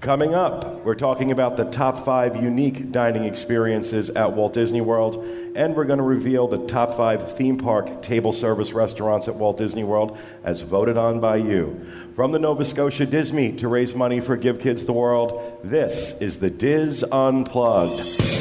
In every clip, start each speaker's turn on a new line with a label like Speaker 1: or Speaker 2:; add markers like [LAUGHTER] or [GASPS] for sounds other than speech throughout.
Speaker 1: Coming up, we're talking about the top five unique dining experiences at Walt Disney World, and we're going to reveal the top five theme park table service restaurants at Walt Disney World as voted on by you. From the Nova Scotia DIS meet to raise money for Give Kids the World, this is the DIS Unplugged.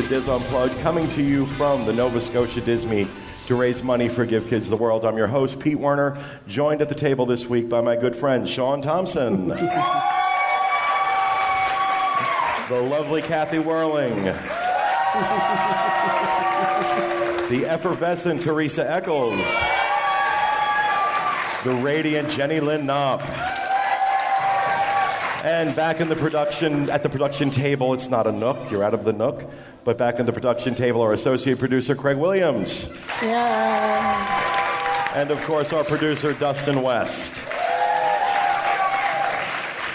Speaker 1: The DIS Unplugged, coming to you from the Nova Scotia DIS meet to raise money for Give Kids the World. I'm your host, Pete Werner, joined at the table this week by my good friend, Sean Thompson. the lovely Kathy Werling. the effervescent Teresa Eccles. The radiant Jenny Lynn Knopp. And back in the production, at the production table, it's not a nook, you're out of the nook, but back in the production table, our associate producer, Craig Williams.
Speaker 2: Yeah.
Speaker 1: And of course, our producer, Dustin West.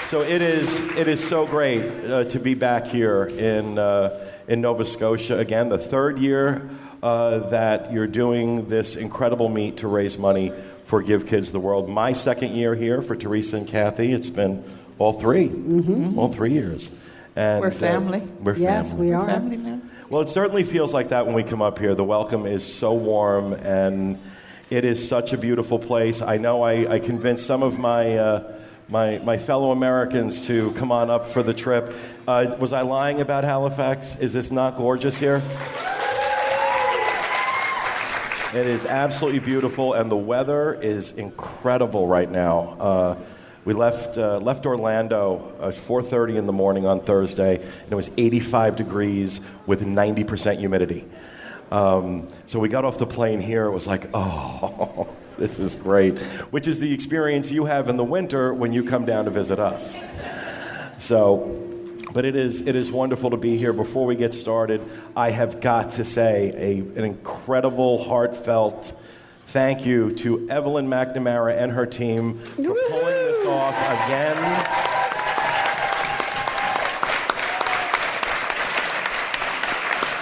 Speaker 1: So it is, it is so great uh, to be back here in, uh, in Nova Scotia again, the third year uh, that you're doing this incredible meet to raise money for Give Kids the World. My second year here for Teresa and Kathy. It's been all 3 all three years. And,
Speaker 3: We're
Speaker 1: uh,
Speaker 3: family.
Speaker 1: we're
Speaker 2: Yes,
Speaker 1: family.
Speaker 2: we are.
Speaker 3: Family now.
Speaker 1: Well, it certainly feels like that when we come up here. The welcome is so warm, and it is such a beautiful place. I know I, I convinced some of my, uh, my, my fellow Americans to come on up for the trip. Uh, was I lying about Halifax? Is this not gorgeous here? It is absolutely beautiful, and the weather is incredible right now. We left, uh, left Orlando at 4.30 in the morning on Thursday, and it was 85 degrees with 90% humidity. Um, so we got off the plane here, it was like, [LAUGHS] oh, this is great, which is the experience you have in the winter when you come down to visit us. So, but it is, it is wonderful to be here. Before we get started, I have got to say a, an incredible, heartfelt thank you to Evelyn McNamara and her team for pulling this off again.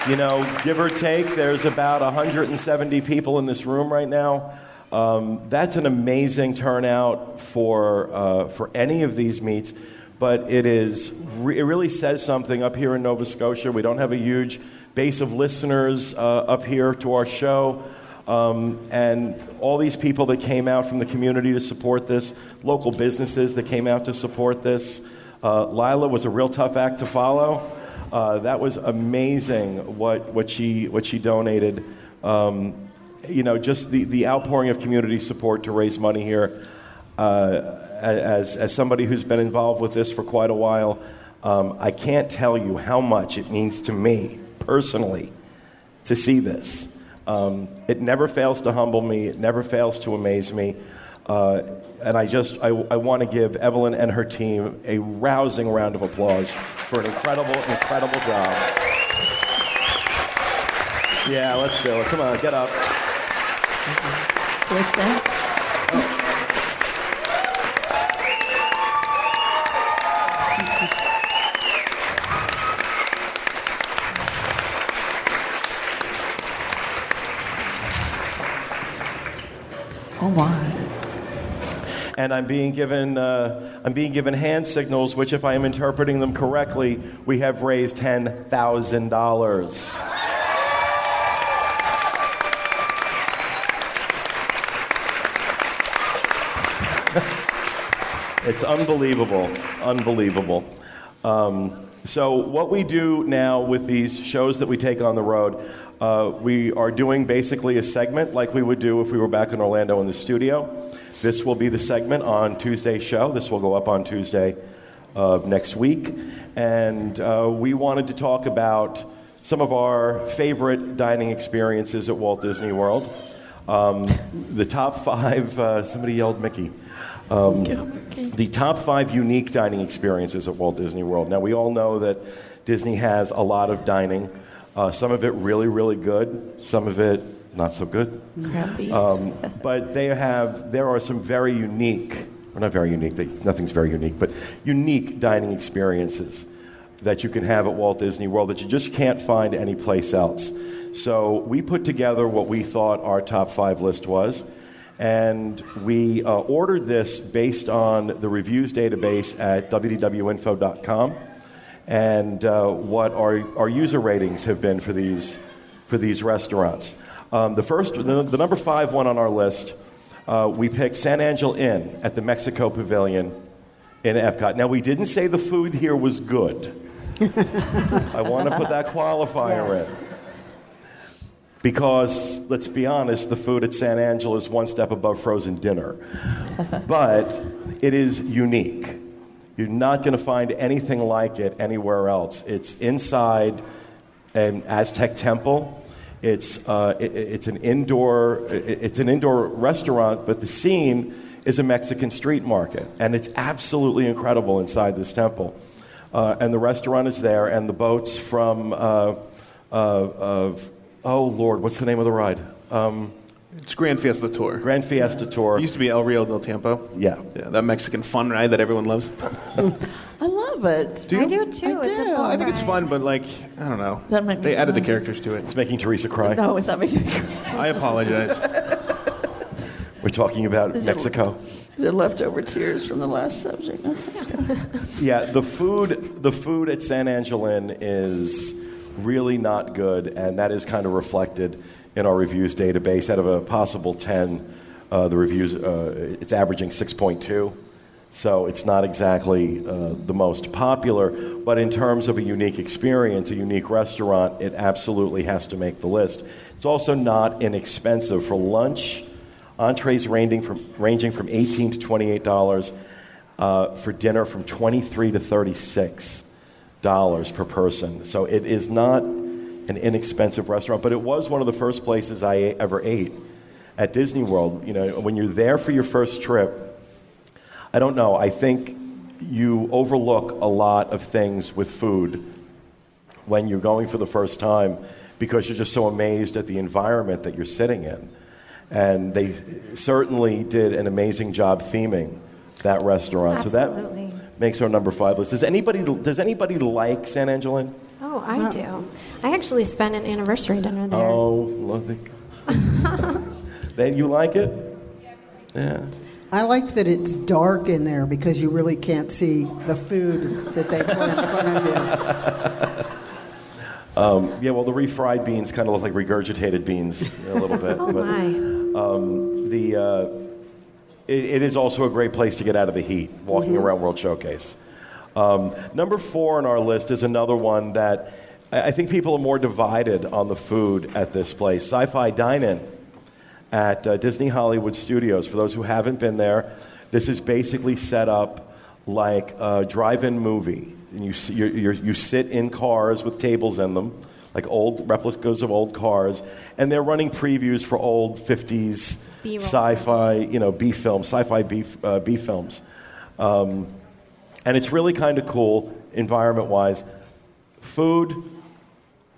Speaker 1: You know, give or take, there's about 170 people in this room right now. Um, that's an amazing turnout for, uh, for any of these meets, but it, is, re- it really says something up here in Nova Scotia. We don't have a huge base of listeners uh, up here to our show. Um, and all these people that came out from the community to support this, local businesses that came out to support this. Uh, Lila was a real tough act to follow. Uh, that was amazing what, what, she, what she donated. Um, you know, just the, the outpouring of community support to raise money here. Uh, as, as somebody who's been involved with this for quite a while, um, I can't tell you how much it means to me personally to see this. Um, it never fails to humble me, it never fails to amaze me. Uh, and I just, I, I want to give Evelyn and her team a rousing round of applause for an incredible, incredible job. Yeah, let's do it. Come on, get up.
Speaker 3: Can
Speaker 1: I'm being given uh, I'm being given hand signals, which, if I am interpreting them correctly, we have raised ten thousand dollars. [LAUGHS] It's unbelievable, unbelievable. Um, so, what we do now with these shows that we take on the road, uh, we are doing basically a segment like we would do if we were back in Orlando in the studio. This will be the segment on Tuesday's show. This will go up on Tuesday of next week. And uh, we wanted to talk about some of our favorite dining experiences at Walt Disney World. Um, the top five, uh, somebody yelled Mickey. Um, the top five unique dining experiences at Walt Disney World. Now, we all know that Disney has a lot of dining, uh, some of it really, really good, some of it not so good.
Speaker 3: Crappy.
Speaker 1: Um, but they have, there are some very unique or not very unique, they, nothing's very unique, but unique dining experiences that you can have at Walt Disney World that you just can't find anyplace else. So we put together what we thought our top five list was, and we uh, ordered this based on the reviews database at wdwinfo.com and uh, what our, our user ratings have been for these, for these restaurants. Um, the first, the, the, number five one on our list, uh, we picked San Angel Inn at the Mexico Pavilion in Epcot. Now, we didn't say the food here was good. [LAUGHS] I want to put that qualifier yes. in. Because, let's be honest, the food at San Angel is one step above frozen dinner. [LAUGHS] but it is unique. You're not going to find anything like it anywhere else. It's inside an Aztec temple. It's, uh, it, it's, an indoor, it's an indoor restaurant, but the scene is a Mexican street market. And it's absolutely incredible inside this temple. Uh, and the restaurant is there, and the boats from, uh, uh oh Lord, what's the name of the ride? Um,
Speaker 2: it's Grand Fiesta Tour.
Speaker 1: Grand Fiesta Tour.
Speaker 2: It used to be El Rio del Tiempo.
Speaker 1: Yeah.
Speaker 2: Yeah, that Mexican fun ride that everyone loves. [LAUGHS]
Speaker 3: I love it.
Speaker 2: Do you?
Speaker 4: I do too.
Speaker 3: I, do.
Speaker 2: I think it's fun, but like, I don't know.
Speaker 3: That might
Speaker 2: they added the characters to it.
Speaker 1: It's making Teresa cry.
Speaker 3: No, it's not making me cry.
Speaker 2: I apologize. [LAUGHS]
Speaker 1: We're talking about
Speaker 3: Is
Speaker 1: Mexico.
Speaker 3: They're leftover tears from the last subject. [LAUGHS]
Speaker 1: yeah, the food, the food at San Angel Inn is really not good, and that is kind of reflected in our reviews database. Out of a possible 10, uh, the reviews, uh, it's averaging 6.2. So it's not exactly uh, the most popular, but in terms of a unique experience, a unique restaurant, it absolutely has to make the list. It's also not inexpensive for lunch. Entrees ranging from, ranging from 18 to 28 dollars. Uh, for dinner, from 23 to 36 dollars per person. So it is not an inexpensive restaurant, but it was one of the first places I ever ate at Disney World. You know, when you're there for your first trip, I don't know, I think you overlook a lot of things with food when you're going for the first time because you're just so amazed at the environment that you're sitting in. And they certainly did an amazing job theming that restaurant.
Speaker 4: Absolutely.
Speaker 1: So that makes our number five list. Does anybody, does anybody like San Angel Inn?
Speaker 4: Oh, I do. I actually spent an anniversary dinner there.
Speaker 1: Oh, love it. [LAUGHS] then you like it? Yeah.
Speaker 5: I like that it's dark in there because you really can't see the food that they put in front of
Speaker 1: you. [LAUGHS] Um, yeah, well, the refried beans kind of look like regurgitated beans a little bit. [LAUGHS]
Speaker 4: oh
Speaker 1: but,
Speaker 4: my!
Speaker 1: Um, the uh, it, it is also a great place to get out of the heat, walking mm-hmm. around World Showcase. Um, number four on our list is another one that I think people are more divided on the food at this place. Sci Fi Dine In at uh, Disney Hollywood Studios. For those who haven't been there, this is basically set up like a drive in movie. And you, see, you you sit in cars with tables in them, like old replicas of old cars, and they're running previews for old 50s sci fi, you know, B films, sci fi B, uh, B films. Um, and it's really kind of cool, environment wise. Food,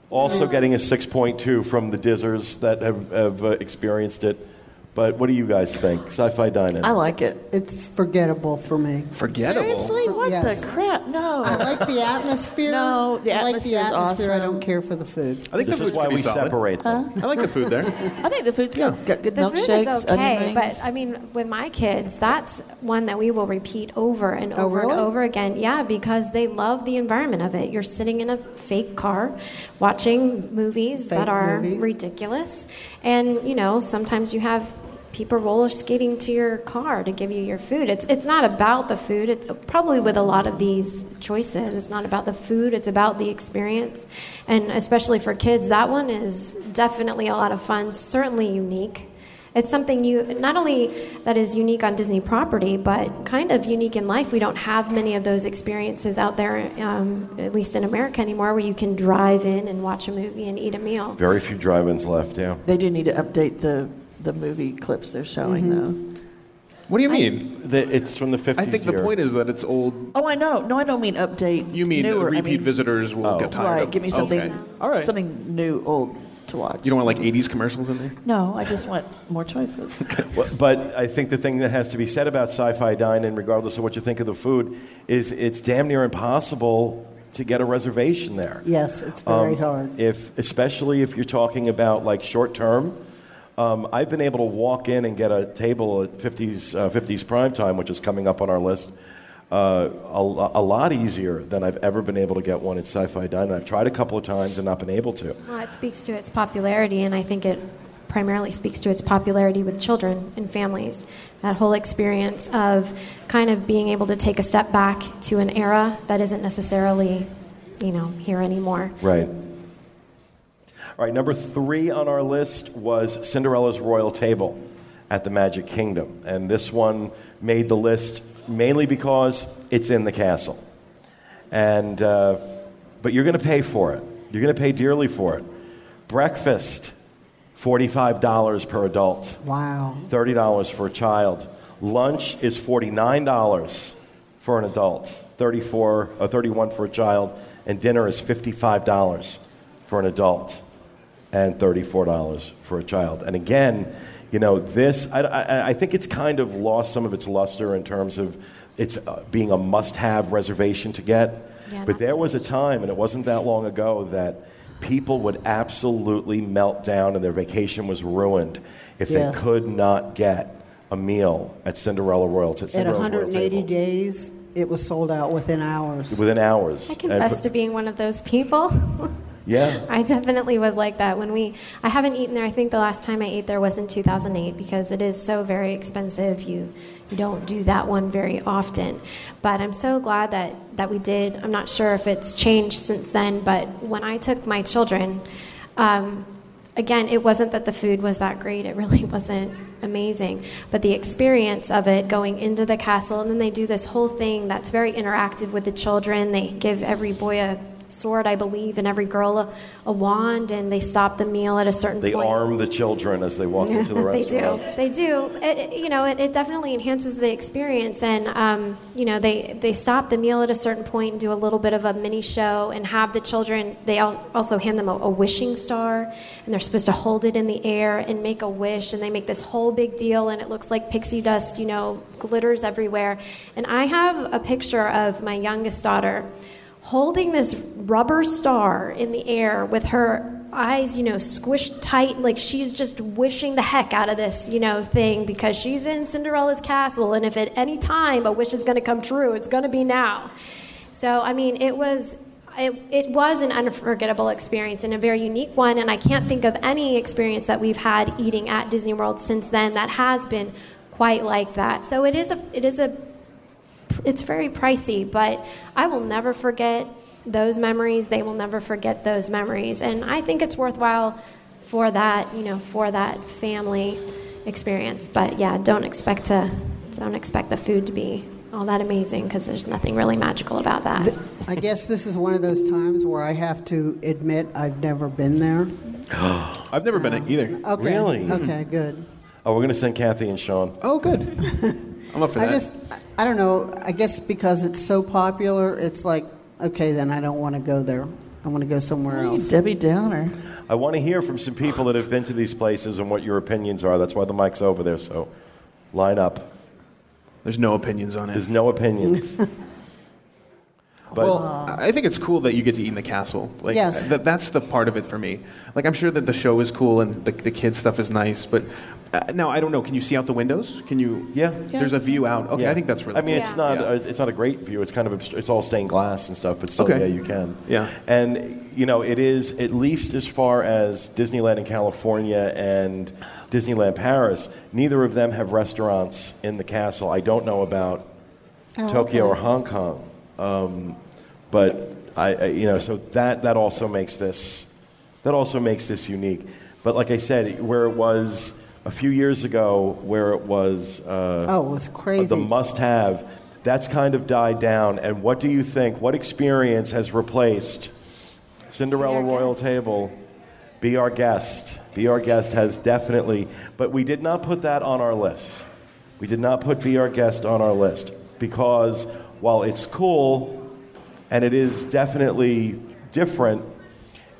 Speaker 1: also getting a 6.2 from the DISers that have, have uh, experienced it. But what do you guys think? Sci-Fi Dine-In.
Speaker 3: I like it.
Speaker 5: It's forgettable for me.
Speaker 2: Forgettable.
Speaker 3: Seriously, what
Speaker 5: yes.
Speaker 3: the crap? No.
Speaker 5: I like the atmosphere.
Speaker 3: No, the
Speaker 5: I like the atmosphere.
Speaker 3: Awesome. I
Speaker 5: don't care for the food.
Speaker 2: I think
Speaker 1: this
Speaker 2: the
Speaker 1: is why we
Speaker 2: solid.
Speaker 1: separate them.
Speaker 2: Huh? I like the food there.
Speaker 3: I think the food's good. Got good
Speaker 4: the
Speaker 3: milkshakes.
Speaker 4: food is okay, but I mean, with my kids, that's one that we will repeat over and
Speaker 5: oh,
Speaker 4: over
Speaker 5: really?
Speaker 4: and over again. Yeah, because they love the environment of it. You're sitting in a fake car, watching movies
Speaker 5: fake
Speaker 4: that are
Speaker 5: movies.
Speaker 4: ridiculous, and you know, sometimes you have people roller skating to your car to give you your food. It's it's not about the food. It's probably with a lot of these choices. It's not about the food. It's about the experience, and especially for kids, that one is definitely a lot of fun. Certainly unique. It's something you not only that is unique on Disney property, but kind of unique in life. We don't have many of those experiences out there, um, at least in America anymore, where you can drive in and watch a movie and eat a meal.
Speaker 1: Very few drive-ins left. Yeah.
Speaker 3: They do need to update the the movie clips they're showing, mm-hmm. though.
Speaker 2: What do you mean?
Speaker 1: The, it's from the 50s.
Speaker 2: I think the
Speaker 1: year.
Speaker 2: point is that it's old.
Speaker 3: Oh, I know. No, I don't mean update.
Speaker 2: You mean
Speaker 3: newer.
Speaker 2: repeat
Speaker 3: I mean,
Speaker 2: visitors will
Speaker 1: oh.
Speaker 2: get tired of it.
Speaker 3: right?
Speaker 2: of.
Speaker 3: Give me something.
Speaker 2: Okay. All right.
Speaker 3: Something new, old, to watch.
Speaker 2: You don't want like 80s commercials in there?
Speaker 3: No, I just want more choices. [LAUGHS]
Speaker 1: Well, But I think the thing that has to be said about Sci-Fi Dine-In, regardless of what you think of the food, is it's damn near impossible to get a reservation there.
Speaker 5: Yes, it's very
Speaker 1: Um,
Speaker 5: hard.
Speaker 1: If, especially if you're talking about like short term, um, I've been able to walk in and get a table at 50s, uh, 50s prime time, which is coming up on our list, uh, a, a lot easier than I've ever been able to get one at Sci-Fi Dine-In. I've tried a couple of times and not been able to.
Speaker 4: Well, it speaks to its popularity, and I think it primarily speaks to its popularity with children and families. That whole experience of kind of being able to take a step back to an era that isn't necessarily, you know, here anymore.
Speaker 1: Right. All right, number three on our list was Cinderella's Royal Table at the Magic Kingdom. And this one made the list mainly because it's in the castle. And, uh, but you're going to pay for it. You're going to pay dearly for it. Breakfast, $45 per adult.
Speaker 5: Wow.
Speaker 1: $30 for a child. Lunch is $49 for an adult, 34 uh, 31 for a child, and dinner is $55 for an adult and $34 for a child. And again, you know, this, I, I, I think it's kind of lost some of its luster in terms of it's uh, being a must have reservation to get.
Speaker 4: Yeah,
Speaker 1: but there was a time, and it wasn't that long ago, that people would absolutely melt down and their vacation was ruined if
Speaker 5: Yes.
Speaker 1: they could not get a meal at Cinderella Royal. At,
Speaker 5: At
Speaker 1: Cinderella's Royal
Speaker 5: 180
Speaker 1: Table.
Speaker 5: days, it was sold out within hours.
Speaker 1: Within hours.
Speaker 4: I confess
Speaker 1: for-
Speaker 4: to being one of those people. [LAUGHS]
Speaker 1: Yeah.
Speaker 4: I definitely was like that when we. I haven't eaten there. I think the last time I ate there was in 2008 because it is so very expensive. You you don't do that one very often. But I'm so glad that that we did. I'm not sure if it's changed since then, but when I took my children, um, again, it wasn't that the food was that great. It really [LAUGHS] wasn't amazing. But the experience of it going into the castle, and then they do this whole thing that's very interactive with the children. They give every boy a sword, I believe, and every girl a, a wand, and they stop the meal at a certain
Speaker 1: They
Speaker 4: point.
Speaker 1: arm the children as they walk into the restaurant. [LAUGHS]
Speaker 4: They do. They do. It, it- you know, it, it definitely enhances the experience. And, um, you know, they, they stop the meal at a certain point and do a little bit of a mini show and have the children, they al- also hand them a, a wishing star. And they're supposed to hold it in the air and make a wish. And they make this whole big deal. And it looks like pixie dust, you know, glitters everywhere. And I have a picture of my youngest daughter holding this rubber star in the air with her eyes, you know, squished tight, like she's just wishing the heck out of this, you know, thing because she's in Cinderella's castle, and if at any time a wish is going to come true, it's going to be now. So, I mean, it was. It, it was an unforgettable experience and a very unique one, and I can't think of any experience that we've had eating at Disney World since then that has been quite like that. So it is a it is a it's very pricey, but I will never forget those memories. They will never forget those memories, and I think it's worthwhile for that, you know, for that family experience. But yeah, don't expect to don't expect the food to be all that amazing because there's nothing really magical about that.
Speaker 5: I guess this is one of those times where I have to admit I've never been there. [GASPS]
Speaker 2: I've never been um, either.
Speaker 5: Okay.
Speaker 1: Really?
Speaker 5: Okay, good.
Speaker 1: Oh, we're going to send Kathy and Sean.
Speaker 2: Oh, good. [LAUGHS] I'm up for
Speaker 5: I
Speaker 2: that.
Speaker 5: just, I don't know. I guess because it's so popular, it's like, okay, then I don't want to go there. I want to go somewhere
Speaker 3: You
Speaker 5: else.
Speaker 3: Debbie Downer.
Speaker 1: I want to hear from some people that have been to these places and what your opinions are. That's why the mic's over there. So line up.
Speaker 2: There's no opinions on it.
Speaker 1: There's no opinions. [LAUGHS] but
Speaker 2: well, I think it's cool that you get to eat in the castle. Like,
Speaker 5: Yes.
Speaker 2: that, that's the part of it for me. Like, I'm sure that the show is cool and the, the kids stuff is nice, but uh, now I don't know. Can you see out the windows? Can you?
Speaker 1: Yeah.
Speaker 2: There's a view out. Okay,
Speaker 1: yeah.
Speaker 2: I think that's really.
Speaker 1: I mean,
Speaker 2: cool.
Speaker 1: it's
Speaker 4: Yeah.
Speaker 1: not
Speaker 2: Yeah.
Speaker 1: uh, it's not a great view. It's kind of obst- it's all stained glass and stuff, but still,
Speaker 2: Okay.
Speaker 1: yeah, you can.
Speaker 2: Yeah.
Speaker 1: And you know, it is at least as far as Disneyland in California and Disneyland Paris. Neither of them have restaurants in the castle. I don't know about
Speaker 5: Oh,
Speaker 1: Tokyo or. Hong Kong, um, but I, I, you know, so that that also makes this that also makes this unique. But like I said, where it was a few years ago, where it was. Uh,
Speaker 5: Oh, it was crazy.
Speaker 1: the must have, that's kind of died down. And what do you think? What experience has replaced Cinderella Royal
Speaker 4: Guest.
Speaker 1: Table? Be Our Guest. Be Our Guest has definitely, but we did not put that on our list. We did not put Be Our Guest on our list because while it's cool and it is definitely different,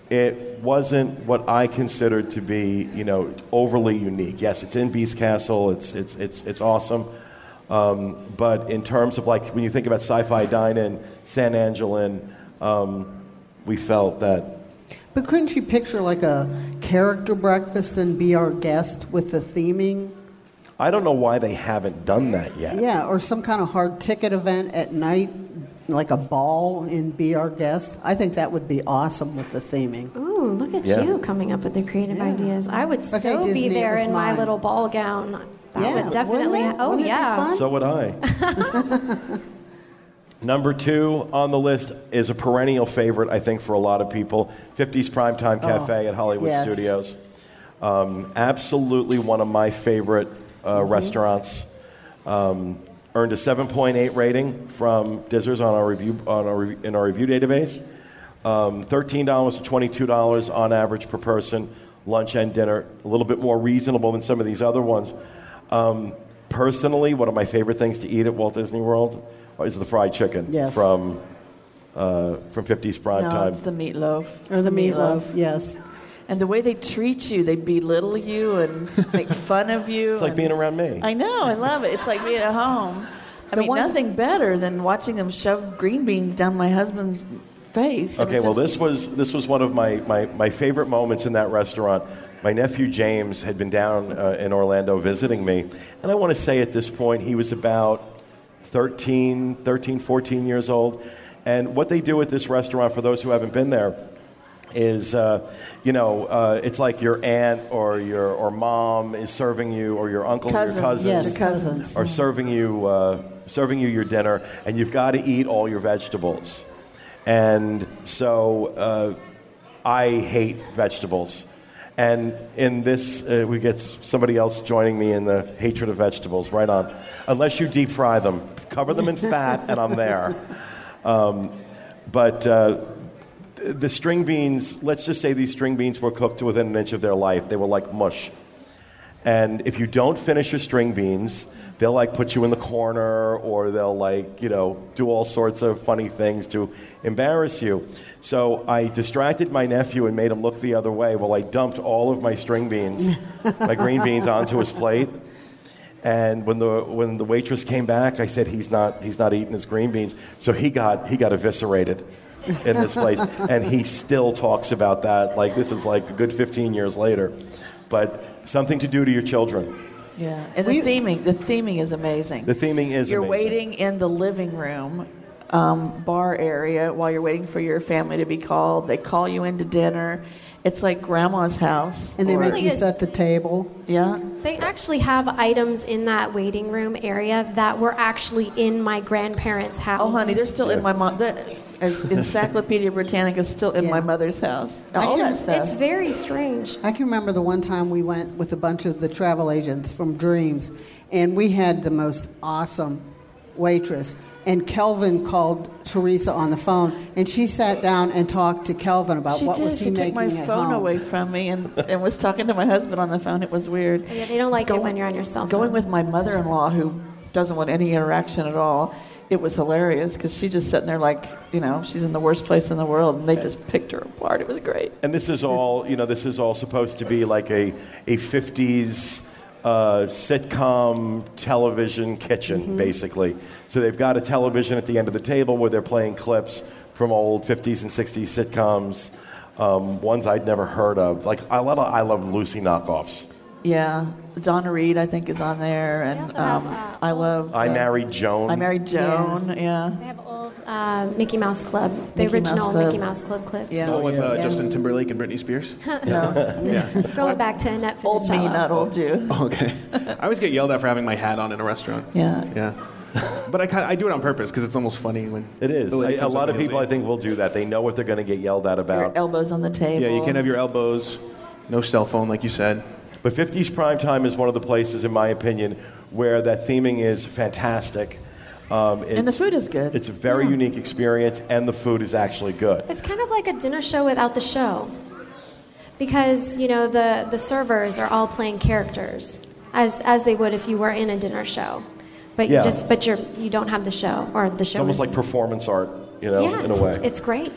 Speaker 1: it wasn't what I considered to be, you know, overly unique. Yes, it's in Beast Castle. It's it's it's it's awesome. Um, but in terms of like when you think about sci-fi dine-in, San Angel Inn, um, we felt that
Speaker 5: But couldn't you picture like a character breakfast and be our guest with the theming?
Speaker 1: I don't know why they haven't done that yet.
Speaker 5: Yeah, or some kind of hard ticket event at night, like a ball and be our guest. I think that would be awesome with the theming.
Speaker 4: Ooh, look at
Speaker 1: Yeah.
Speaker 4: you coming up with the creative
Speaker 5: Yeah.
Speaker 4: ideas. I would
Speaker 5: Okay,
Speaker 4: so
Speaker 5: Disney,
Speaker 4: be there
Speaker 5: was
Speaker 4: in my little ball gown. That
Speaker 5: Yeah,
Speaker 4: would definitely.
Speaker 5: wouldn't it?
Speaker 4: Oh
Speaker 5: Wouldn't be
Speaker 4: yeah.
Speaker 5: fun?
Speaker 1: So would I. [LAUGHS] [LAUGHS] Number two on the list is a perennial favorite, I think, for a lot of people 50s Primetime Cafe at Hollywood
Speaker 5: yes.
Speaker 1: Studios. Um, absolutely one of my favorite uh, restaurants. Um, earned a 7.8 rating from DISers on our review, on our, in our review database. Um, $13 to $22 on average per person, lunch and dinner. A little bit more reasonable than some of these other ones. Um, personally, one of my favorite things to eat at Walt Disney World is the fried chicken
Speaker 5: Yes.
Speaker 1: from, uh, from 50s Prime
Speaker 3: No,
Speaker 1: Time.
Speaker 3: it's the meatloaf.
Speaker 5: Or
Speaker 3: It's
Speaker 5: the meatloaf, yes.
Speaker 3: And the way they treat you, they belittle you and make [LAUGHS] fun of you.
Speaker 1: It's like being around me.
Speaker 3: I know, I love it. It's like being at home. [LAUGHS] I
Speaker 5: The
Speaker 3: mean,
Speaker 5: one-
Speaker 3: nothing better than watching them shove green beans down my husband's face.
Speaker 1: Okay, well,
Speaker 3: just-
Speaker 1: this was this was one of my, my, my favorite moments in that restaurant. My nephew James had been down uh, in Orlando visiting me, and I want to say at this point he was about 13, 13, 14 years old. And what they do at this restaurant, for those who haven't been there, is uh, you know uh, it's like your aunt or your or mom is serving you, or your uncle
Speaker 3: Cousins,
Speaker 1: or your cousins
Speaker 5: yes, cousins.
Speaker 1: are serving you uh, serving you your dinner, and you've got to eat all your vegetables. And so uh, I hate vegetables. And in this, uh, we get somebody else joining me in the hatred of vegetables. Right on. Unless you deep fry them, cover them in [LAUGHS] fat, and I'm there. Um, but uh, the string beans, let's just say these string beans were cooked to within an inch of their life. They were like mush. And if you don't finish your string beans, they'll like put you in the corner or they'll like, you know, do all sorts of funny things to embarrass you. So I distracted my nephew and made him look the other way while I dumped all of my string beans, my green beans onto his plate. And when the when the waitress came back, I said he's not he's not eating his green beans. So he got he got eviscerated in this place, and he still talks about that. Like this is like a good 15 years later. But something to do to your children.
Speaker 3: Yeah, and the theming, the theming is amazing.
Speaker 1: The theming is
Speaker 3: You're
Speaker 1: amazing.
Speaker 3: waiting in the living room, um, bar area while you're waiting for your family to be called. They call you into dinner. It's like grandma's house.
Speaker 5: And they
Speaker 3: or-
Speaker 5: make you set the table.
Speaker 3: yeah.
Speaker 4: They actually have items in that waiting room area that were actually in my grandparents' house.
Speaker 3: Oh, honey, they're still in my mom. The as [LAUGHS] Encyclopedia Britannica is still in
Speaker 5: Yeah.
Speaker 3: my mother's house. All
Speaker 5: can-
Speaker 3: that stuff.
Speaker 4: It's very strange.
Speaker 5: I can remember the one time we went with a bunch of the travel agents from Dreams, and we had the most awesome waitress. And Kelvin called Teresa on the phone, and she sat down and talked to Kelvin about
Speaker 3: she
Speaker 5: what
Speaker 3: did.
Speaker 5: was he making. at home.
Speaker 3: She took my phone
Speaker 5: home.
Speaker 3: away from me and, and was talking to my husband on the phone. It was weird.
Speaker 4: Oh, yeah, they don't like it when you're on your cell phone.
Speaker 3: Going with my mother-in-law, who doesn't want any interaction at all, it was hilarious because she's just sitting there like, you know, she's in the worst place in the world, and they just picked her apart. It was great.
Speaker 1: And this is all, you know, this is all supposed to be like a, a 50s uh, sitcom television kitchen, basically. So they've got a television at the end of the table where they're playing clips from old 50s and 60s sitcoms, um, ones I'd never heard of. Like a lot of I Love Lucy knockoffs.
Speaker 3: Yeah, Donna Reed, I think, is on there, and
Speaker 4: also have,
Speaker 3: um,
Speaker 4: uh,
Speaker 3: I love.
Speaker 1: I
Speaker 3: uh,
Speaker 1: Married Joan.
Speaker 3: I married Joan. Yeah.
Speaker 4: They have old uh, Mickey Mouse Club, the
Speaker 3: Mickey Mouse
Speaker 4: original
Speaker 3: Club.
Speaker 4: Mickey Mouse Club clips.
Speaker 3: Yeah.
Speaker 2: Oh, with uh,
Speaker 5: Yeah.
Speaker 2: Justin Timberlake and Britney Spears. [LAUGHS]
Speaker 3: No,
Speaker 2: yeah.
Speaker 4: Going back to Annette
Speaker 3: old me,
Speaker 4: Funicello.
Speaker 3: not old you. [LAUGHS]
Speaker 2: Okay. I always get yelled at for having my hat on in a restaurant.
Speaker 3: Yeah.
Speaker 2: Yeah. But I kind I do it on purpose because it's almost funny when
Speaker 1: It is.
Speaker 2: the lady
Speaker 1: I- a
Speaker 2: comes up
Speaker 1: lot of
Speaker 2: and
Speaker 1: people, I
Speaker 2: hands
Speaker 1: think, will do that. They know what they're going to get yelled at
Speaker 3: Your
Speaker 1: about.
Speaker 3: elbows on the table.
Speaker 2: me. Yeah, you can't have your elbows, no cell phone, like you said.
Speaker 1: But 50s Prime Time is one of the places, in my opinion, where that theming is fantastic. Um,
Speaker 3: And the food is good.
Speaker 1: It's a very
Speaker 3: Yeah.
Speaker 1: unique experience, and the food is actually good.
Speaker 4: It's kind of like a dinner show without the show. Because, you know, the, the servers are all playing characters as, as they would if you were in a dinner show. But
Speaker 1: Yeah.
Speaker 4: you just but you're you don't have the show or the show
Speaker 1: It's almost
Speaker 4: is-
Speaker 1: like performance art, you know,
Speaker 4: yeah,
Speaker 1: in a way.
Speaker 4: It's great.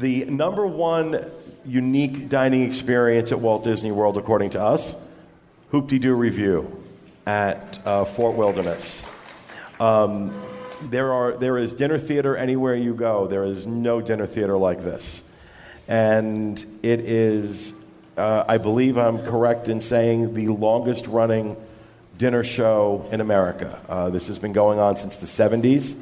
Speaker 1: the number one unique dining experience at Walt Disney World, according to us, Hoop-Dee-Doo Revue at uh, Fort Wilderness. Um, there, are, there is dinner theater anywhere you go. There is no dinner theater like this. And it is, uh, I believe I'm correct in saying, the longest running dinner show in America. Uh, this has been going on since the 70s.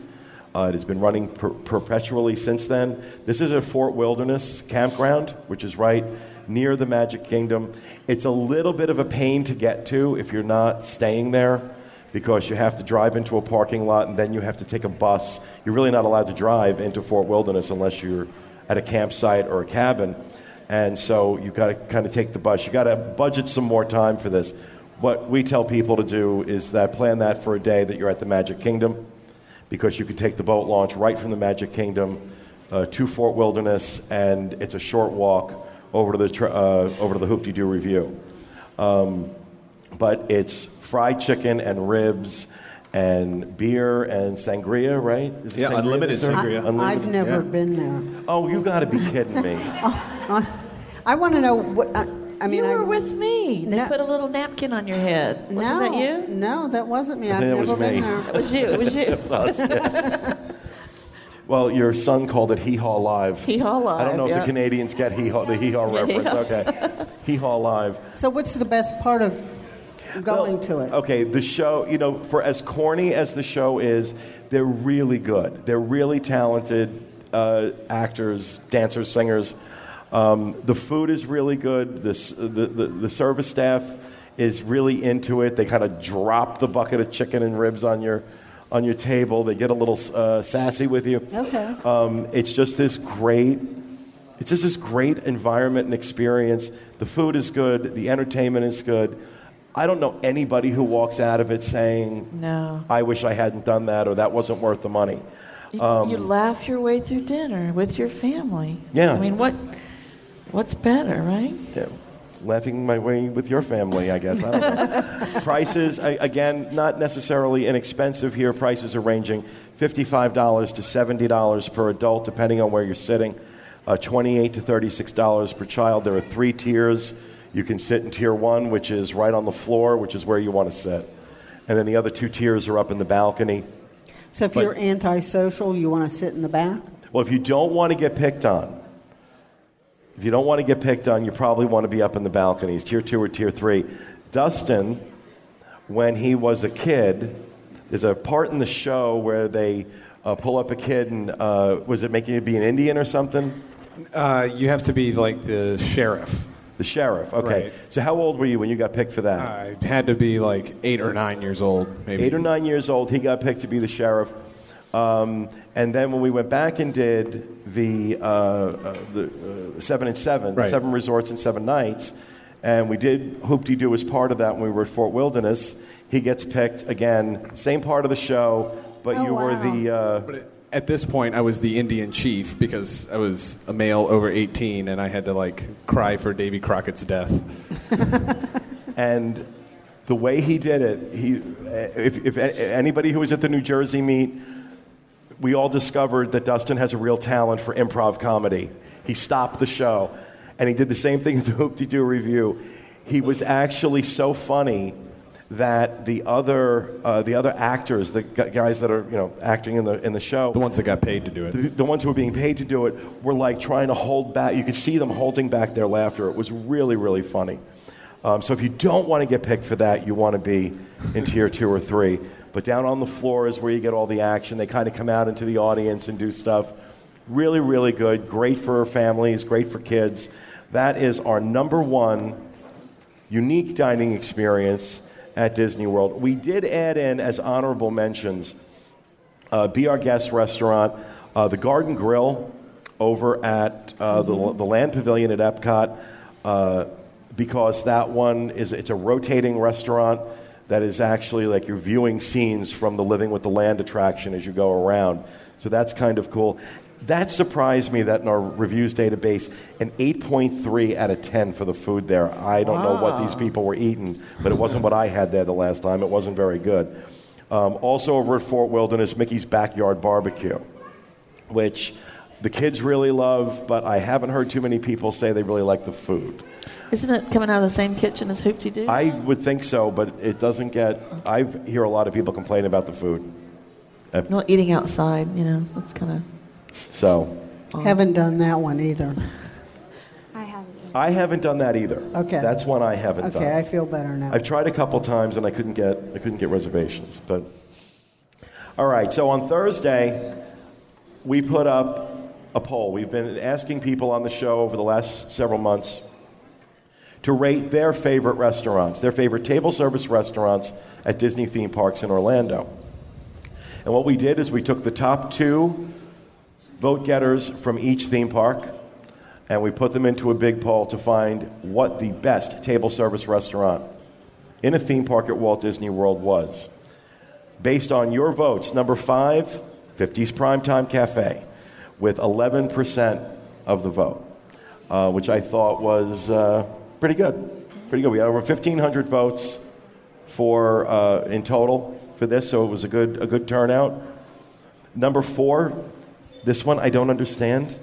Speaker 1: Uh, it has been running per- perpetually since then. This is a Fort Wilderness campground, which is right near the Magic Kingdom. It's a little bit of a pain to get to if you're not staying there because you have to drive into a parking lot and then you have to take a bus. You're really not allowed to drive into Fort Wilderness unless you're at a campsite or a cabin. And so you've got to kind of take the bus. You've got to budget some more time for this. What we tell people to do is that plan that for a day that you're at the Magic Kingdom because you can take the boat launch right from the Magic Kingdom uh, to Fort Wilderness, and it's a short walk over to the, tra- uh, over to the Hoop-Dee-Doo Revue. Um, but it's fried chicken and ribs and beer and sangria, right? Is
Speaker 2: Yeah,
Speaker 1: sangria
Speaker 2: unlimited sangria.
Speaker 5: I,
Speaker 1: Unlimited?
Speaker 5: I've never
Speaker 2: yeah.
Speaker 5: been there.
Speaker 1: Oh, you got to be kidding me. [LAUGHS]
Speaker 5: I want to know what. I, I mean,
Speaker 3: you
Speaker 5: I,
Speaker 3: were with me. They
Speaker 5: No.
Speaker 3: put a little napkin on your head. Wasn't
Speaker 5: no,
Speaker 3: that you?
Speaker 5: No, that wasn't me.
Speaker 1: I
Speaker 5: I've
Speaker 1: think
Speaker 5: never
Speaker 1: was
Speaker 5: been
Speaker 1: me.
Speaker 5: there.
Speaker 3: It was you. It was you. [LAUGHS]
Speaker 1: It's us, yeah. well, your son called it Hee Haw Live.
Speaker 3: Hee Haw Live,
Speaker 1: I don't know if
Speaker 3: yeah.
Speaker 1: the Canadians get hee haw, the Hee Haw [LAUGHS] reference.
Speaker 3: hee-haw.
Speaker 1: Okay. Hee Haw Live.
Speaker 5: So, what's the best part of going
Speaker 1: Well,
Speaker 5: to it?
Speaker 1: Okay, the show, you know, for as corny as the show is, they're really good. They're really talented uh, actors, dancers, singers. Um, the food is really good. This, the, the, the service staff is really into it. They kind of drop the bucket of chicken and ribs on your, on your table. They get a little uh, sassy with you.
Speaker 5: Okay.
Speaker 1: Um, it's just this great, it's just this great environment and experience. The food is good. The entertainment is good. I don't know anybody who walks out of it saying,
Speaker 3: No.
Speaker 1: I wish I hadn't done that or that wasn't worth the money.
Speaker 3: You, you laugh your way through dinner with your family.
Speaker 1: Yeah.
Speaker 3: I mean, what? What's better, right?
Speaker 1: Yeah, laughing my way with your family, I guess. I don't know. [LAUGHS] Prices, I, again, not necessarily inexpensive here. Prices are ranging $55 to $70 per adult, depending on where you're sitting. Uh, 28 to $36 per child. There are three tiers. You can sit in tier one, which is right on the floor, which is where you want to sit. And then the other two tiers are up in the balcony.
Speaker 5: So, if
Speaker 1: but-
Speaker 5: you're antisocial, you want to sit in the back?
Speaker 1: Well, if you don't want to get picked on, if you don't want to get picked on, you probably want to be up in the balconies, tier two or tier three. Dustin, when he was a kid, there's a part in the show where they uh, pull up a kid and uh, was it making you be an Indian or something?
Speaker 6: Uh, you have to be like the sheriff.
Speaker 1: The sheriff. Okay.
Speaker 6: Right.
Speaker 1: So how old were you when you got picked for that?
Speaker 6: I had to be like eight or nine years old, maybe.
Speaker 1: Eight or nine years old, he got picked to be the sheriff. Um, and then when we went back and did the, uh, uh, the uh, seven and seven,
Speaker 6: Right.
Speaker 1: seven resorts and seven nights, and we did Hoop-Dee-Doo as part of that when we were at Fort Wilderness, he gets picked again, same part of the show, but
Speaker 5: Oh,
Speaker 1: you were the. Uh,
Speaker 6: But at this point, I was the Indian chief because I was a male over 18 and I had to like cry for Davy Crockett's death. [LAUGHS]
Speaker 1: And the way he did it, he, if, if anybody who was at the New Jersey meet, we all discovered that Dustin has a real talent for improv comedy. He stopped the show, and he did the same thing [LAUGHS] at the Hoop Doo review. He was actually so funny that the other, uh, the other actors, the guys that are you know acting in the in the show,
Speaker 6: The ones that got paid to do it.
Speaker 1: the, the ones who were being paid to do it were like trying to hold back. You could see them holding back their laughter. It was really, really funny. Um, so if you don't want to get picked for that, you want to be in tier two or three. But down on the floor is where you get all the action. They kind of come out into the audience and do stuff. Really, really good. Great for families, great for kids. That is our number one unique dining experience at Disney World. We did add in as honorable mentions uh, Be Our Guest restaurant, uh, the Garden Grill over at uh, the, the Land Pavilion at Epcot, uh, because that one is it's a rotating restaurant that is actually like you're viewing scenes from the Living with the Land attraction as you go around. So that's kind of cool. That surprised me that in our reviews database, an 8.3 out of 10 for the food there. I don't know what these people were eating, but it wasn't what I had there the last time. It wasn't very good. Um, also over at Fort Wilderness, Mickey's Backyard Barbecue, which the kids really love, but I haven't heard too many people say they really like the food.
Speaker 3: Isn't it coming out of the same kitchen as Hoop-Dee-Doo?
Speaker 1: I would think so, but it doesn't get. I hear a lot of people complain about the food.
Speaker 3: Not eating outside, you know. That's kind of.
Speaker 1: So
Speaker 5: Haven't done that one either. [LAUGHS]
Speaker 4: I haven't.
Speaker 1: I haven't done that either.
Speaker 5: Okay.
Speaker 1: That's one I haven't done.
Speaker 5: Okay, I feel better now.
Speaker 1: I've tried a couple times and I couldn't get I couldn't get reservations. But all right, so on Thursday we put up a poll. We've been asking people on the show over the last several months to rate their favorite restaurants, their favorite table service restaurants at Disney theme parks in Orlando. And what we did is we took the top two vote getters from each theme park and we put them into a big poll to find what the best table service restaurant in a theme park at Walt Disney World was. Based on your votes, number five, 50s Primetime Cafe, with 11% of the vote, uh, which I thought was uh, pretty good. Pretty good. We had over 1,500 votes for uh, in total for this, so it was a good a good turnout. Number four, this one I don't understand.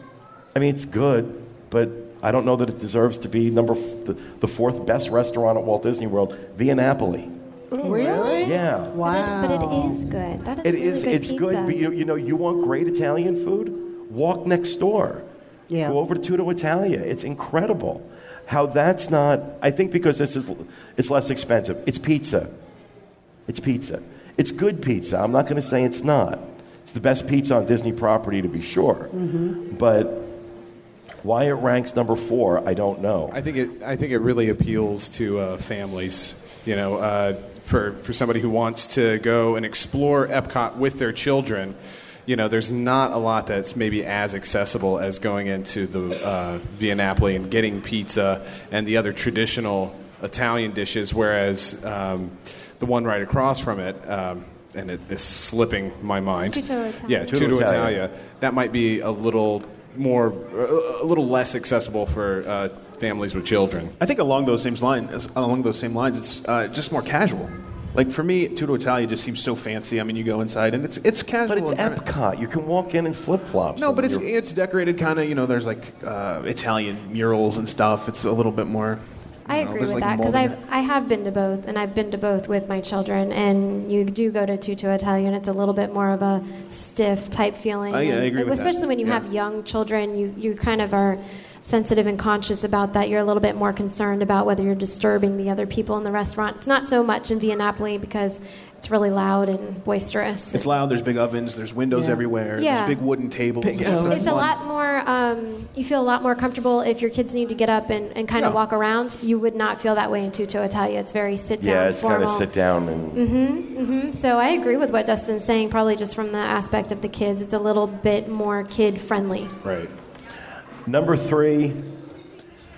Speaker 1: I mean, it's good, but I don't know that it deserves to be number f- the, the fourth best restaurant at Walt Disney World, Via Napoli.
Speaker 5: really?
Speaker 1: Yeah,
Speaker 5: Wow.
Speaker 4: But it, but it is good. That is
Speaker 1: it
Speaker 4: really
Speaker 1: is.
Speaker 4: good
Speaker 1: It's good, but you, you know, you want great Italian food? Walk next door.
Speaker 5: Yeah.
Speaker 1: Go over to Tutto Italia. It's incredible. How that's not. I think because this is it's less expensive. It's pizza. It's pizza. It's good pizza. I'm not going to say it's not. It's the best pizza on Disney property to be sure. But why it ranks number four, I don't know.
Speaker 6: I think it. I think it really appeals to uh, families. You know, uh, for for somebody who wants to go and explore Epcot with their children. You know, there's not a lot that's maybe as accessible as going into the uh, Via Napoli and getting pizza and the other traditional Italian dishes. Whereas um, the one right across from it, um, and it is slipping my mind.
Speaker 4: Tutto Italia.
Speaker 6: Yeah,
Speaker 1: Tutto
Speaker 6: Tutto
Speaker 1: Italia.
Speaker 6: Italia. That might be a little more, a little less accessible for uh, families with children.
Speaker 2: I think along those same lines, along those same lines, it's uh, just more casual. Like for me, Tutto Italia just seems so fancy. I mean, you go inside and it's it's casual.
Speaker 1: But it's
Speaker 2: and kinda-
Speaker 1: Epcot. You can walk in in flip flops.
Speaker 2: No, but it's it's decorated kind of. You know, there's like uh, Italian murals and stuff. It's a little bit more.
Speaker 4: I
Speaker 2: know,
Speaker 4: agree with
Speaker 2: like,
Speaker 4: that because. I've I have been to both, and I've been to both with my children. And you do go to Tutto Italia, and it's a little bit more of a stiff type feeling.
Speaker 2: Oh, yeah, I agree with that.
Speaker 4: Especially when you
Speaker 2: Yeah.
Speaker 4: have young children, you you kind of are sensitive and conscious about that. You're a little bit more concerned about whether you're disturbing the other people in the restaurant. It's not so much in Via Napoli because it's really loud and boisterous.
Speaker 2: It's loud. There's big ovens. There's windows
Speaker 5: Yeah.
Speaker 2: everywhere.
Speaker 4: Yeah.
Speaker 2: There's big wooden tables.
Speaker 1: Big-
Speaker 2: It's just
Speaker 1: It's
Speaker 4: It's a lot more. Um, you feel a lot more comfortable if your kids need to get up and, and kind of
Speaker 2: Yeah.
Speaker 4: walk around. You would not feel that way in Tutto Italia. It's very sit down.
Speaker 1: yeah, it's kind of sit down and Mm-hmm, mm-hmm.
Speaker 4: So I agree with what Dustin's saying. Probably just from the aspect of the kids, it's a little bit more kid friendly.
Speaker 6: Right.
Speaker 1: Number three,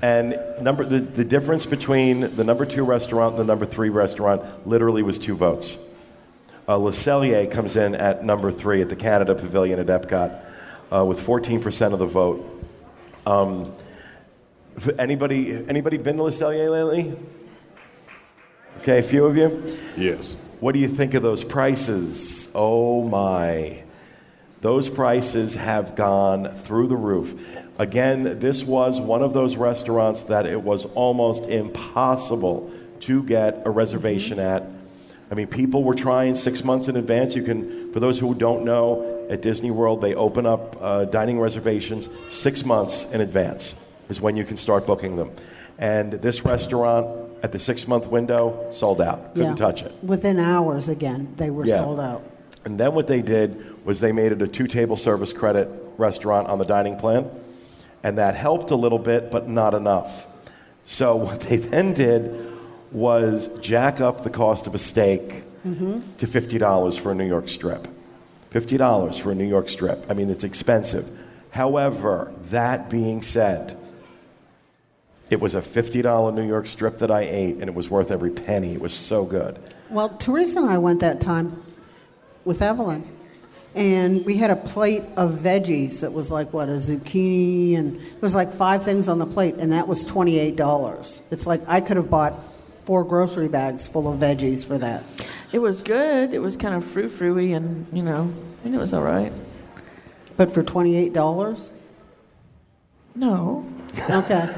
Speaker 1: and number the, the difference between the number two restaurant and the number three restaurant literally was two votes. Uh, Le Cellier comes in at number three at the Canada Pavilion at Epcot uh, with 14% of the vote. Um, anybody, anybody been to Le Cellier lately? Okay, a few of you?
Speaker 6: Yes.
Speaker 1: What do you think of those prices? Oh my. Those prices have gone through the roof. Again, this was one of those restaurants that it was almost impossible to get a reservation at. I mean, people were trying six months in advance. You can, for those who don't know, at Disney World, they open up uh, dining reservations six months in advance, is when you can start booking them. And this restaurant, at the six month window, sold out. Couldn't
Speaker 5: Yeah.
Speaker 1: touch it.
Speaker 5: Within hours, again, they were
Speaker 1: Yeah.
Speaker 5: sold out.
Speaker 1: And then what they did was they made it a two table service credit restaurant on the dining plan. And that helped a little bit, but not enough. So [LAUGHS] what they then did was jack up the cost of a steak mm-hmm. to $50 for a New York strip. $50 for a New York strip. I mean, it's expensive. However, that being said, it was a $50 New York strip that I ate, and it was worth every penny. It was so good.
Speaker 5: Well, Teresa and I went that time with Evelyn, and we had a plate of veggies that was like what a zucchini, and it was like five things on the plate, and that was twenty eight dollars. It's like I could have bought four grocery bags full of veggies for that.
Speaker 3: It was good. It was kind of frou frou and, you know, I mean, it was all right.
Speaker 5: But for $28?
Speaker 3: No.
Speaker 5: Okay.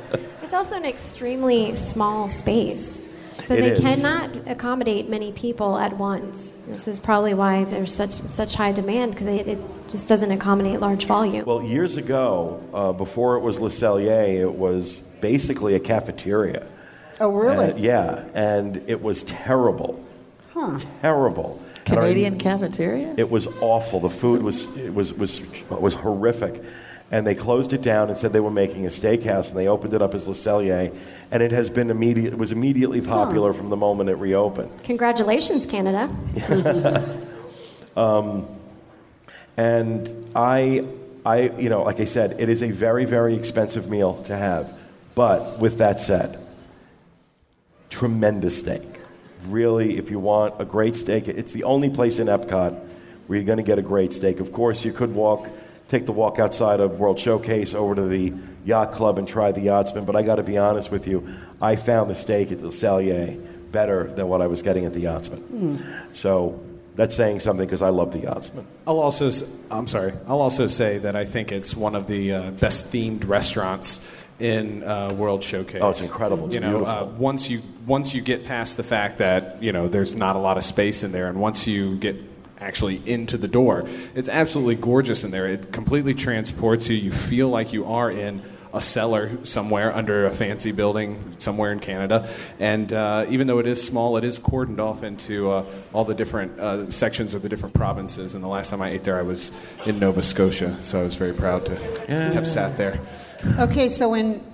Speaker 5: [LAUGHS]
Speaker 4: It's also an extremely small space. So
Speaker 1: It
Speaker 4: they
Speaker 1: is.
Speaker 4: cannot accommodate many people at once. This is probably why there's such such high demand because it, it just doesn't accommodate large volume.
Speaker 1: Well, years ago, uh, before it was Le Cellier, it was basically a cafeteria.
Speaker 5: Oh, really?
Speaker 1: Uh, yeah, and it was terrible.
Speaker 5: Huh.
Speaker 1: Terrible. And I
Speaker 3: Canadian cafeteria?
Speaker 1: It was awful. The food was it was was was horrific, and they closed it down and said they were making a steakhouse, and they opened it up as Le Cellier, and it has been immediate. It was immediately popular from the moment it reopened.
Speaker 4: Congratulations, Canada. [LAUGHS]
Speaker 1: Um, and I, I, you know, like I said, it is a very, very expensive meal to have. But with that said, tremendous steak. Really, if you want a great steak, it's the only place in Epcot where you're going to get a great steak. Of course, you could walk, take the walk outside of World Showcase over to the yacht club and try the yachtsman. But I got to be honest with you, I found the steak at the Cellier better than what I was getting at the yachtsman. So that's saying something because I love the yachtsman.
Speaker 6: I'll also, I'm sorry. I'll also say that I think it's one of the uh, best themed restaurants in uh, World Showcase.
Speaker 1: Oh, it's incredible. It's
Speaker 6: you know, uh, once you once you get past the fact that you know there's not a lot of space in there, and once you get actually into the door, it's absolutely gorgeous in there. It completely transports you. You feel like you are in a cellar somewhere under a fancy building somewhere in Canada. And uh, even though it is small, it is cordoned off into uh, all the different uh, sections of the different provinces. And the last time I ate there, I was in Nova Scotia, so I was very proud to have sat there.
Speaker 5: Okay, so in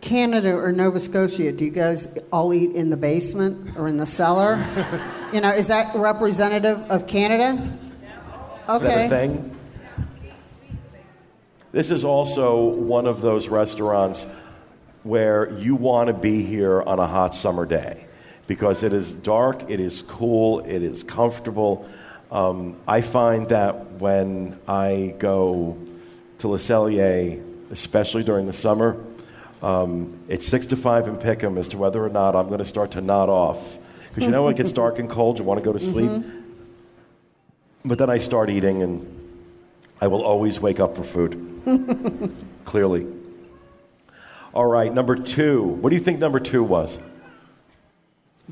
Speaker 5: Canada or Nova Scotia, do you guys all eat in the basement or in the cellar? [LAUGHS] you know, is that representative of Canada?
Speaker 1: Is that a
Speaker 5: Okay.
Speaker 1: thing? This is also one of those restaurants where you want to be here on a hot summer day because it is dark, it is cool, it is comfortable. Um, I find that when I go to Le Cellier, especially during the summer, um, it's six to five in Pickham as to whether or not I'm going to start to nod off. Because you know when it gets dark and cold, you want to go to sleep. But then I start eating, and I will always wake up for food. [LAUGHS] Clearly. All right, number two. What do you think number two was?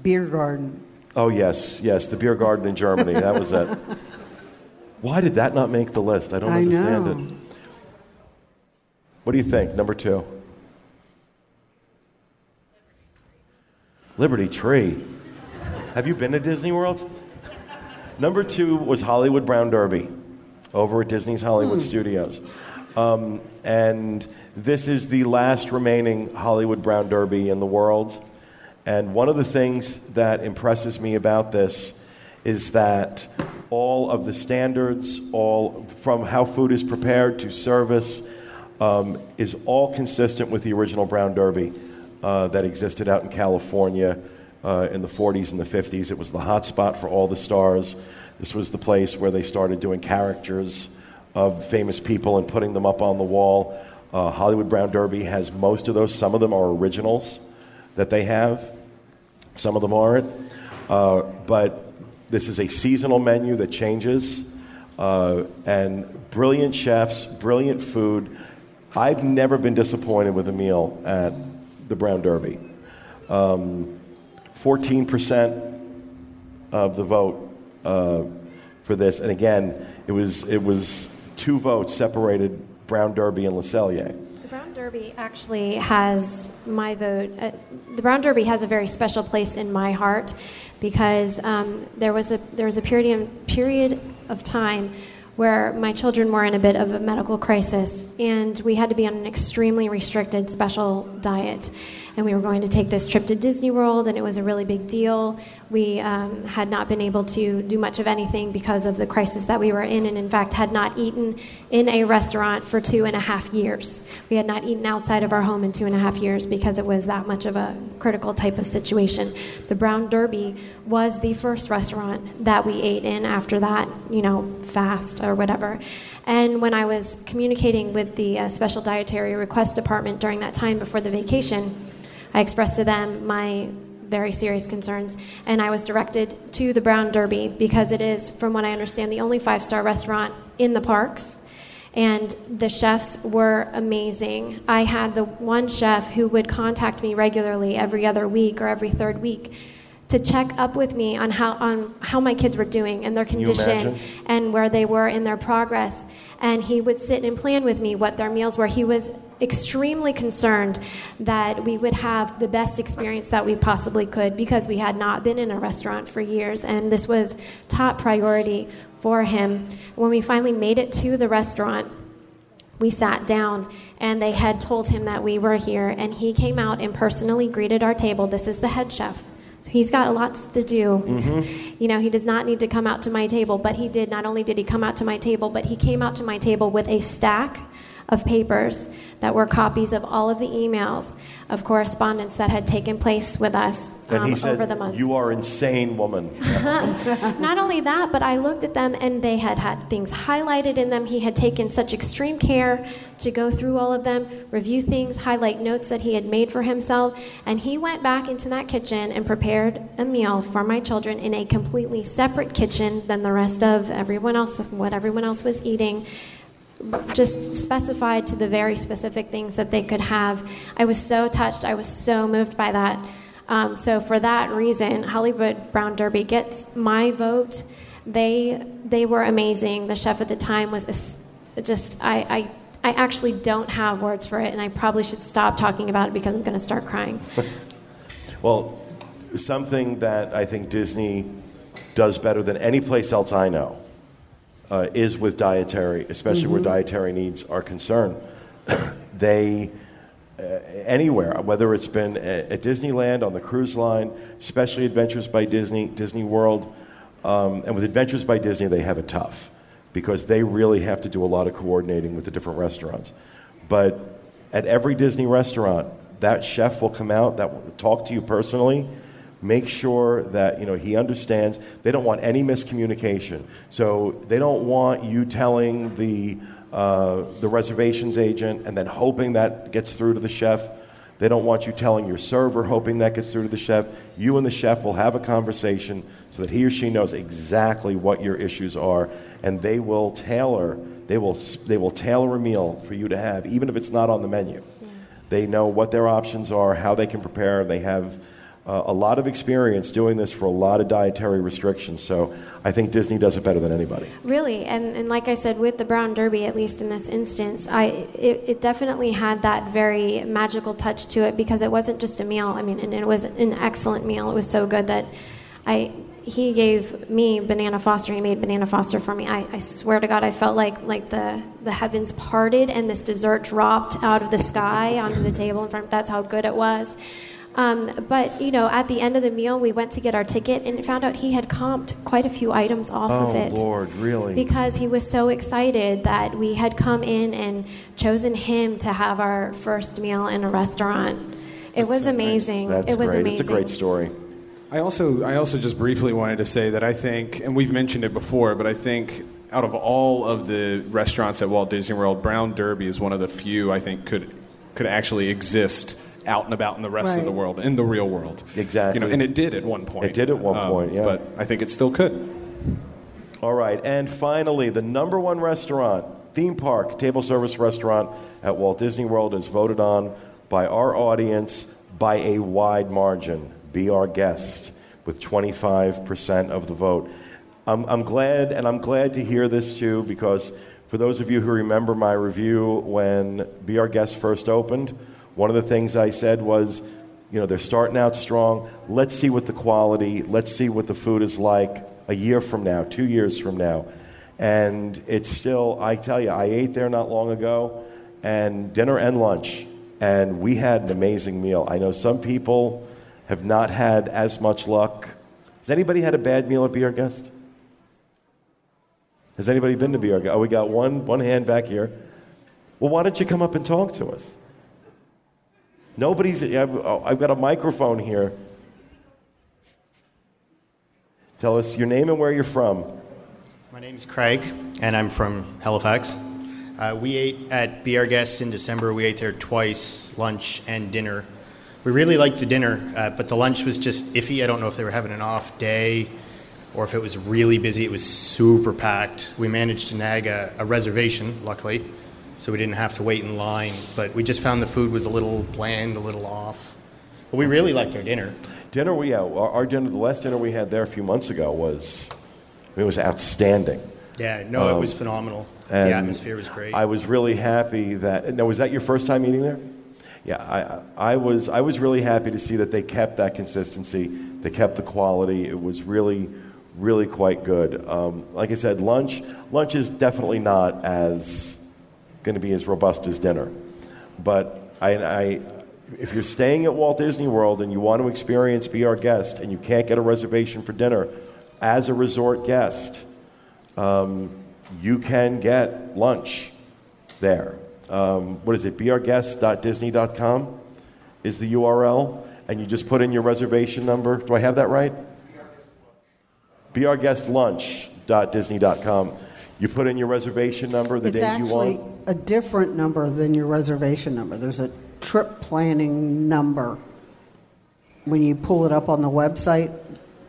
Speaker 5: Beer garden.
Speaker 1: Oh, yes, yes, the beer garden in Germany. That was it. [LAUGHS] Why did that not make the list? I don't
Speaker 5: I
Speaker 1: understand
Speaker 5: know.
Speaker 1: it. What do you think? Number two. Liberty Tree. Have you been to Disney World? Number two was Hollywood Brown Derby over at Disney's Hollywood Studios. Um, and this is the last remaining Hollywood Brown Derby in the world. And one of the things that impresses me about this is that all of the standards, all from how food is prepared to service, um, is all consistent with the original Brown Derby uh, that existed out in California uh, in the 40s and the 50s. It was the hot spot for all the stars. This was the place where they started doing characters of famous people and putting them up on the wall. Uh, Hollywood Brown Derby has most of those. Some of them are originals that they have. Some of them aren't. Uh, but this is a seasonal menu that changes. Uh, and brilliant chefs, brilliant food. I've never been disappointed with a meal at the Brown Derby. Um, 14% of the vote uh, for this. And again, it was, it was two votes separated Brown Derby and Le.
Speaker 4: The Brown Derby actually has my vote. Uh, the Brown Derby has a very special place in my heart because um, there was a there was a period period of time where my children were in a bit of a medical crisis, and we had to be on an extremely restricted special diet. And we were going to take this trip to Disney World, and it was a really big deal. We um, had not been able to do much of anything because of the crisis that we were in, and in fact, had not eaten in a restaurant for two and a half years. We had not eaten outside of our home in two and a half years because it was that much of a critical type of situation. The Brown Derby was the first restaurant that we ate in after that, you know, fast or whatever. And when I was communicating with the uh, Special Dietary Request Department during that time before the vacation, I expressed to them my very serious concerns, and I was directed to the Brown Derby because it is, from what I understand, the only five star restaurant in the parks. And the chefs were amazing. I had the one chef who would contact me regularly every other week or every third week to check up with me on how on how my kids were doing and their condition and where they were in their progress. And he would sit and plan with me what their meals were. He was extremely concerned that we would have the best experience that we possibly could because we had not been in a restaurant for years, and this was top priority for him. When we finally made it to the restaurant, we sat down and they had told him that we were here and he came out and personally greeted our table. This is the head chef. So he's got lots to do. Mm-hmm. You know he does not need to come out to my table but he did. Not only did he come out to my table but he came out to my table with a stack of papers that were copies of all of the emails of correspondence that had taken place with us
Speaker 1: And
Speaker 4: um,
Speaker 1: he said,
Speaker 4: over the months
Speaker 1: You are insane, woman. [LAUGHS]
Speaker 4: not only that, but I looked at them and they had had things highlighted in them. He had taken such extreme care to go through all of them, review things, highlight notes that he had made for himself. And he went back into that kitchen and prepared a meal for my children in a completely separate kitchen than the rest of everyone else, what everyone else was eating just specified to the very specific things that they could have. I was so touched. I was so moved by that. Um, so for that reason, Hollywood Brown Derby gets my vote. They they were amazing. The chef at the time was just I, I I actually don't have words for it, and I probably should stop talking about it because I'm going to start crying. [LAUGHS]
Speaker 1: Well, something that I think Disney does better than any place else I know uh, is with dietary, especially where dietary needs are concerned. [COUGHS] they, uh, anywhere, whether it's been at, at Disneyland, on the cruise line, especially Adventures by Disney, Disney World, um, and with Adventures by Disney, they have it tough because they really have to do a lot of coordinating with the different restaurants. But at every Disney restaurant, that chef will come out, that will talk to you personally, make sure that you know he understands. They don't want any miscommunication, so they don't want you telling the uh, the reservations agent and then hoping that gets through to the chef. They don't want you telling your server, hoping that gets through to the chef. You and the chef will have a conversation so that he or she knows exactly what your issues are, and they will tailor. They will they will tailor a meal for you to have, even if it's not on the menu. They know what their options are, how they can prepare. They have uh, a lot of experience doing this for a lot of dietary restrictions. So I think Disney does it better than anybody.
Speaker 4: Really, and, and like I said, with the Brown Derby, at least in this instance, I it, it definitely had that very magical touch to it because it wasn't just a meal. I mean, and it was an excellent meal. It was so good that I he gave me banana foster. He made banana foster for me. I, I swear to God, I felt like like the the heavens parted and this dessert dropped out of the sky onto the table in front. That's how good it was. Um, but you know, at the end of the meal, we went to get our ticket and found out he had comped quite a few items off of it. Oh.
Speaker 1: Lord, really?
Speaker 4: Because he was so excited that we had come in and chosen him to have our first meal in a restaurant. It was amazing.
Speaker 1: That's
Speaker 4: it was
Speaker 1: great.
Speaker 4: amazing.
Speaker 1: It's a great story.
Speaker 6: I also, I also just briefly wanted to say that I think, and we've mentioned it before, but I think out of all of the restaurants at Walt Disney World, Brown Derby is one of the few I think could could actually exist out and about in the rest of the world, in the real world.
Speaker 1: Exactly.
Speaker 6: You know, and it did at one point.
Speaker 1: It did at one
Speaker 6: Um,
Speaker 1: point, yeah.
Speaker 6: But I think it still could.
Speaker 1: All right, and finally, the number one restaurant, theme park, table service restaurant at Walt Disney World is voted on by our audience by a wide margin. Be our guest with 25% of the vote. I'm, I'm glad, and I'm glad to hear this too, because for those of you who remember my review when Be Our Guest first opened, one of the things I said was, you know, they're starting out strong. Let's see what the quality, let's see what the food is like a year from now, two years from now. And it's still, I tell you, I ate there not long ago, and dinner and lunch, and we had an amazing meal. I know some people have not had as much luck. Has anybody had a bad meal at Be Our Guest? Has anybody been to Be Our Guest? Oh, we got one, one hand back here. Well, why don't you come up and talk to us? Nobody's, I've, I've got a microphone here. Tell us your name and where you're from.
Speaker 7: My name's Craig, and I'm from Halifax. Uh, we ate at Be Our Guest in December. We ate there twice, lunch and dinner. We really liked the dinner, uh, but the lunch was just iffy. I don't know if they were having an off day or if it was really busy, it was super packed. We managed to nag a, a reservation, luckily, so we didn't have to wait in line. But we just found the food was a little bland, a little off. But we really liked our dinner.
Speaker 1: Dinner, we, yeah, our, dinner, the last dinner we had there a few months ago was, I mean, it was outstanding.
Speaker 7: Yeah, no, it was phenomenal. The
Speaker 1: Um,
Speaker 7: atmosphere was great.
Speaker 1: I was really happy that. Now, was that your first time eating there? Yeah, I, I was. I was really happy to see that they kept that consistency. They kept the quality. It was really, really quite good. Um, like I said, lunch. Lunch is definitely not as going to be as robust as dinner, but I, I. If you're staying at Walt Disney World and you want to experience Be Our Guest and you can't get a reservation for dinner, as a resort guest, um, you can get lunch there. Um, what is it? beourguests.disney.com is the URL, and you just put in your reservation number. Do I have that right? be our guest beourguestlunch.disney.com. You put in your reservation number the
Speaker 5: It's
Speaker 1: day you want.
Speaker 5: A different number than your reservation number. There's a trip planning number. When you pull it up on the website,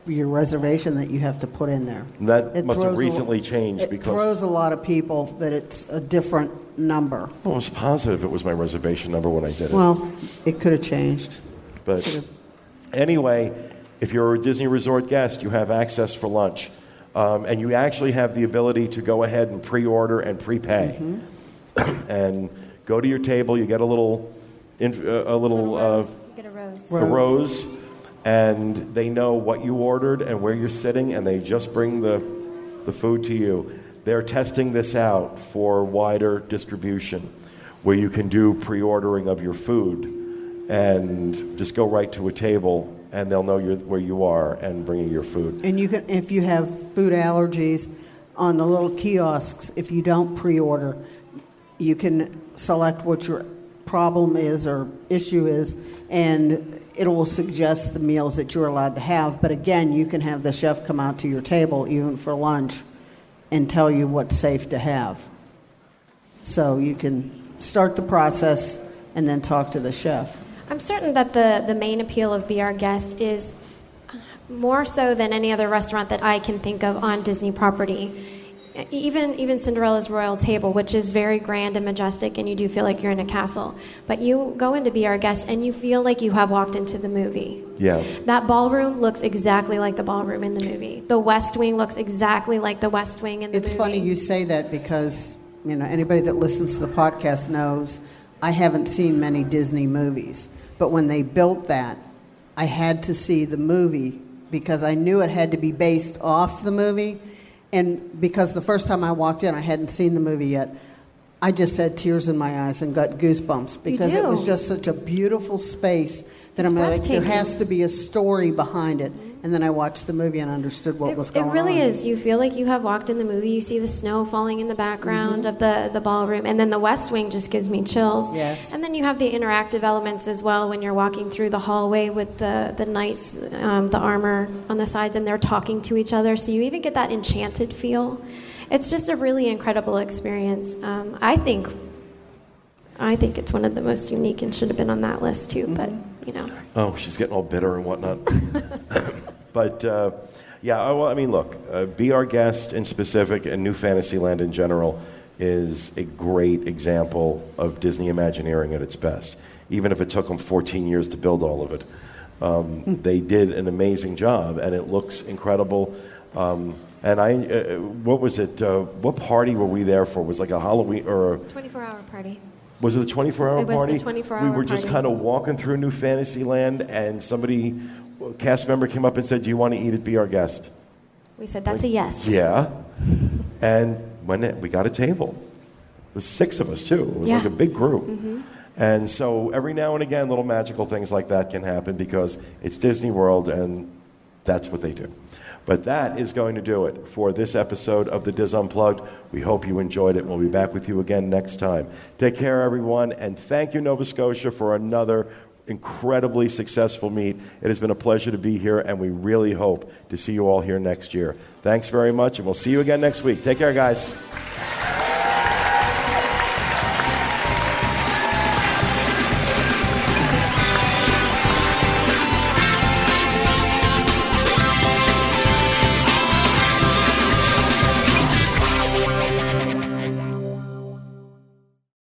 Speaker 5: your reservation that you have to put in there.
Speaker 1: That
Speaker 5: It
Speaker 1: must have
Speaker 5: throws a-
Speaker 1: recently changed
Speaker 5: It
Speaker 1: because
Speaker 5: throws a lot of people that it's a different number.
Speaker 1: I was positive it was my reservation number when I did it.
Speaker 5: Well, it could have changed.
Speaker 1: But anyway, if you're a Disney Resort guest, you have access for lunch. Um, and you actually have the ability to go ahead and pre order and prepay. And go to your table, you get a little, inf- uh, a little uh,
Speaker 4: rose. You get a rose.
Speaker 1: a rose, and they know what you ordered and where you're sitting, and they just bring the, the food to you. They're testing this out for wider distribution, where you can do pre ordering of your food and just go right to a table, and they'll know you're, where you are and bring you your food.
Speaker 5: And you can, if you have food allergies, on the little kiosks, if you don't pre-order, you can select what your problem is or issue is, and it will suggest the meals that you're allowed to have. But again, you can have the chef come out to your table, even for lunch, and tell you what's safe to have. So you can start the process and then talk to the chef.
Speaker 4: I'm certain that the, the main appeal of Be Our Guest is more so than any other restaurant that I can think of on Disney property. Even even Cinderella's Royal Table, which is very grand and majestic, and you do feel like you're in a castle. But you go in to be our guest, and you feel like you have walked into the movie.
Speaker 1: Yeah.
Speaker 4: That ballroom looks exactly like the ballroom in the movie. The West Wing looks exactly like the West Wing in the
Speaker 5: It's
Speaker 4: movie.
Speaker 5: It's funny you say that because, you know, anybody that listens to the podcast knows I haven't seen many Disney movies. But when they built that, I had to see the movie because I knew it had to be based off the movie. And because the first time I walked in, I hadn't seen the movie yet. I just had tears in my eyes and got goosebumps because it was just such a beautiful space that
Speaker 4: It's
Speaker 5: I'm like, there has to be a story behind it. And then I watched the movie and understood what
Speaker 4: It,
Speaker 5: was going on.
Speaker 4: It really is. You feel like you have walked in the movie. You see the snow falling in the background of the, the ballroom. And then the West Wing just gives me chills.
Speaker 5: Yes.
Speaker 4: And then you have the interactive elements as well when you're walking through the hallway with the, the knights, um, the armor on the sides, and they're talking to each other. So you even get that enchanted feel. It's just a really incredible experience. Um, I think. I think it's one of the most unique and should have been on that list too, but you know.
Speaker 1: Oh, she's getting all bitter and whatnot. [LAUGHS] but uh, yeah, I- well, I mean, look, uh, Be Our Guest in specific and New Fantasyland in general is a great example of Disney Imagineering at its best. Even if it took them 14 years to build all of it, um, they did an amazing job, and it looks incredible. Um, and I, uh, what was it? Uh, what party were we there for? Was it like a Halloween or a,
Speaker 4: 24 hour party.
Speaker 1: was it a 24 hour party?
Speaker 4: It was the
Speaker 1: party?
Speaker 4: 24
Speaker 1: We
Speaker 4: hour
Speaker 1: were just kind of walking through New Fantasyland, and somebody, a cast member came up and said, Do you want to eat at Be Our Guest?
Speaker 4: We said that's a yes.
Speaker 1: Yeah. [LAUGHS] And when it, we got a table, it was six of us too. It was like a big group. Mm-hmm. And so every now and again, little magical things like that can happen because it's Disney World and that's what they do. But that is going to do it for this episode of the DIS Unplugged. We hope you enjoyed it. We'll be back with you again next time. Take care, everyone, and thank you, Nova Scotia, for another incredibly successful meet. It has been a pleasure to be here, and we really hope to see you all here next year. Thanks very much, and we'll see you again next week. Take care, guys.